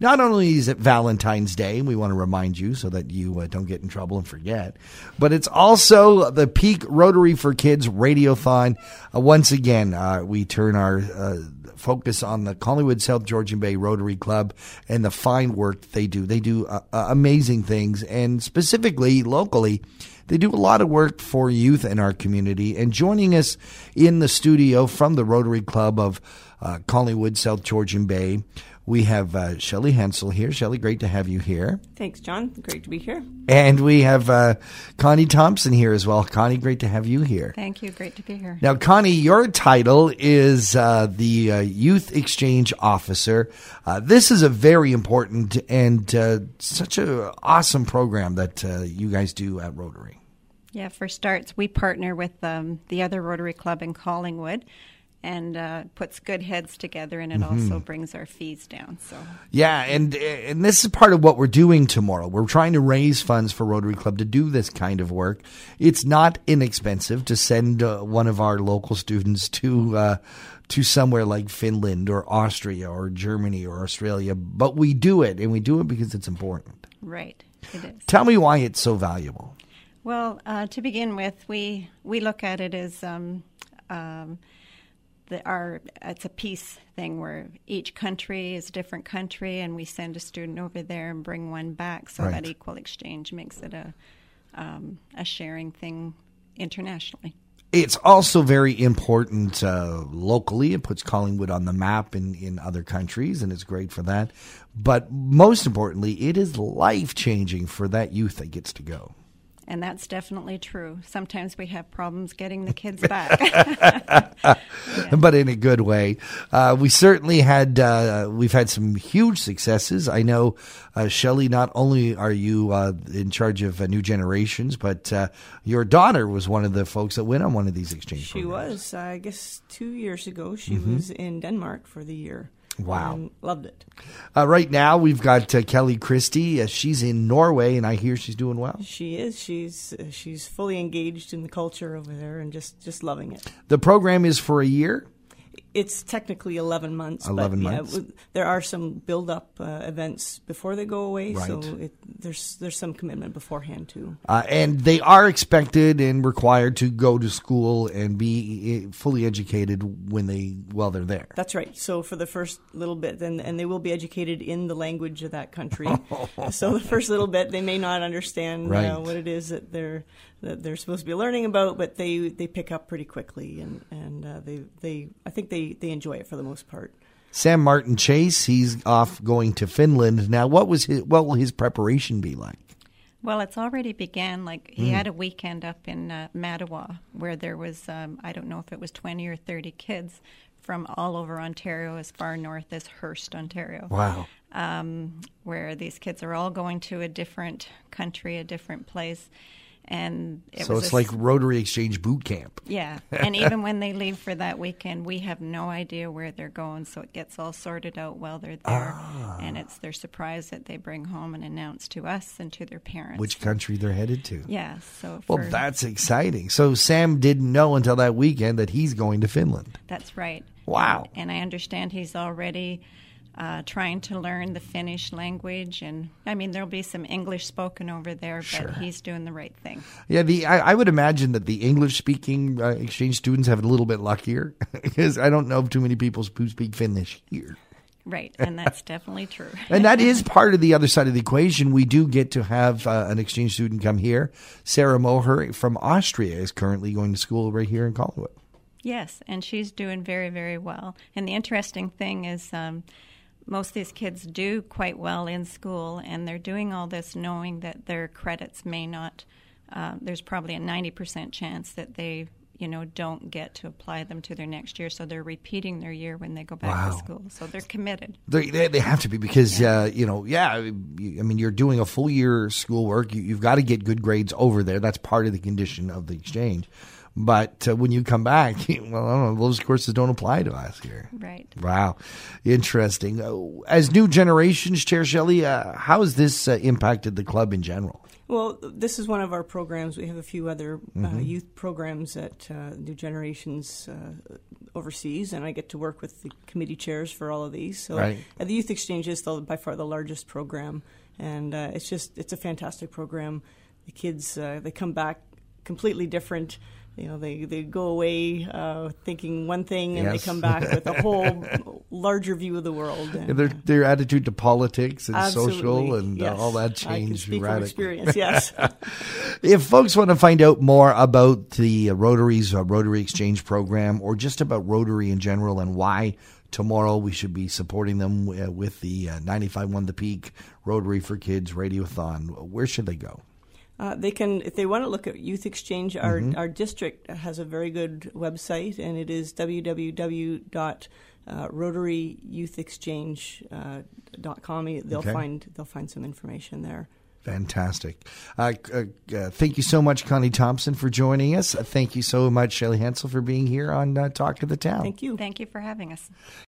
Not only is it Valentine's Day, we want to remind you so that you uh, don't get in trouble and forget, but it's also the Peak Rotary for Kids Radiothon. Uh, once again, uh, we turn our uh, focus on the Collingwood South Georgian Bay Rotary Club and the fine work they do. They do uh, uh, amazing things, and specifically locally, they do a lot of work for youth in our community. And joining us in the studio from the Rotary Club of uh, Collingwood South Georgian Bay, we have uh, Shelley Hensel here. Shelley, great to have you here. Thanks, John. Great to be here. And we have uh, Connie Thompson here as well. Connie, great to have you here. Thank you. Great to be here. Now, Connie, your title is uh, the uh, Youth Exchange Officer. Uh, this is a very important and uh, such an awesome program that uh, you guys do at Rotary. Yeah, for starts, we partner with um, the other Rotary Club in Collingwood and uh, puts good heads together, and it Mm-hmm. also brings our fees down. So, Yeah, and and this is part of what we're doing tomorrow. We're trying to raise funds for Rotary Club to do this kind of work. It's not inexpensive to send uh, one of our local students to uh, to somewhere like Finland or Austria or Germany or Australia, but we do it, and we do it because it's important. right, it is. Tell me why it's so valuable. Well, uh, to begin with, we we look at it as um, um, the, our it's a peace thing where each country is a different country, and we send a student over there and bring one back. So Right. that equal exchange makes it a um, a sharing thing internationally. It's also very important uh, locally. It puts Collingwood on the map in, in other countries, and it's great for that. But most importantly, it is life changing for that youth that gets to go. And that's definitely true. Sometimes we have problems getting the kids back. but in a good way. Uh, we certainly had uh, we've had some huge successes. I know, uh, Shelley. Not only are you uh, in charge of uh, new generations, but uh, your daughter was one of the folks that went on one of these exchange. She programs. was, uh, I guess, two years ago. She was in Denmark for the year. Wow. and loved it. Uh, right now, we've got uh, Kelly Christie. Uh, she's in Norway, and I hear she's doing well. She is. She's uh, she's fully engaged in the culture over there and just just loving it. The program is for a year. It's technically 11 months. 11 but, months. w- there are some build-up uh, events before they go away, so it, there's there's some commitment beforehand too. Uh, and they are expected and required to go to school and be uh, fully educated when they while they're there. That's right. So for the first little bit, then and they will be educated in the language of that country. so the first little bit, they may not understand Right. uh, what it is that they're that they're supposed to be learning about, but they they pick up pretty quickly, and and uh, they they I think they they enjoy it for the most part. Sam Martin Chase, he's off going to Finland now. What was his? What will his preparation be like? well, it's already began. Like he had a weekend up in uh, Mattawa where there was um, I don't know if it was twenty or thirty kids from all over Ontario, as far north as Hearst, Ontario. Wow. um, where these kids are all going to a different country, a different place, and it so was it's a like Rotary Exchange boot camp. yeah. And even when they leave for that weekend, we have no idea where they're going, so it gets all sorted out while they're there, Ah. and it's their surprise that they bring home and announce to us and to their parents. Which country they're headed to? yeah, so Well, that's exciting. So Sam didn't know until that weekend that he's going to Finland. That's right. Wow. And, and I understand he's already uh, trying to learn the Finnish language, and I mean there'll be some English spoken over there, but he's doing the right thing. Yeah, the I, I would imagine that the English-speaking uh, exchange students have a little bit luckier because I don't know of too many people who speak Finnish here. Right, and that's definitely true. And that is part of the other side of the equation. We do get to have uh, an exchange student come here. Sarah Moher from Austria is currently going to school right here in Collingwood. Yes, and she's doing very, very well. And the interesting thing is, um, most of these kids do quite well in school, and they're doing all this knowing that their credits may not. Uh, there's probably a 90% chance that they, you know, don't get to apply them to their next year. So they're repeating their year when they go back Wow. to school. So they're committed. They, they, they have to be because, uh, you know, yeah, I mean, you're doing a full year schoolwork. You, you've got to get good grades over there. That's part of the condition of the exchange. But uh, when you come back, well, I don't know, those courses don't apply to us here. Right. Wow, interesting. Uh, As new generations, Chair Shelley, uh, how has this uh, impacted the club in general? Well, this is one of our programs. We have a few other uh, Mm-hmm. youth programs at uh, New Generations uh, overseas, and I get to work with the committee chairs for all of these. So, Right. uh, the Youth Exchange is the, by far the largest program, and uh, it's just it's a fantastic program. The kids uh, they come back completely different. You know, they, they go away uh, thinking one thing, and Yes. they come back with a whole larger view of the world. And, And their their attitude to politics and Absolutely, social and uh, all that changed radically. experience. Yes. If folks want to find out more about the uh, Rotary's uh, Rotary Exchange program or just about Rotary in general and why tomorrow we should be supporting them uh, with the uh, 95.1 The Peak Rotary for Kids Radiothon, where should they go? Uh, they can, if they want to look at Youth Exchange, our, Mm-hmm. our district has a very good website, and it is www.rotaryyouthexchange.com. They'll Okay. find they'll find some information there. Fantastic. Uh, uh, uh, thank you so much, Connie Thompson, for joining us. Uh, thank you so much, Shelley Hensel, for being here on uh, Talk to the Town. Thank you. Thank you for having us.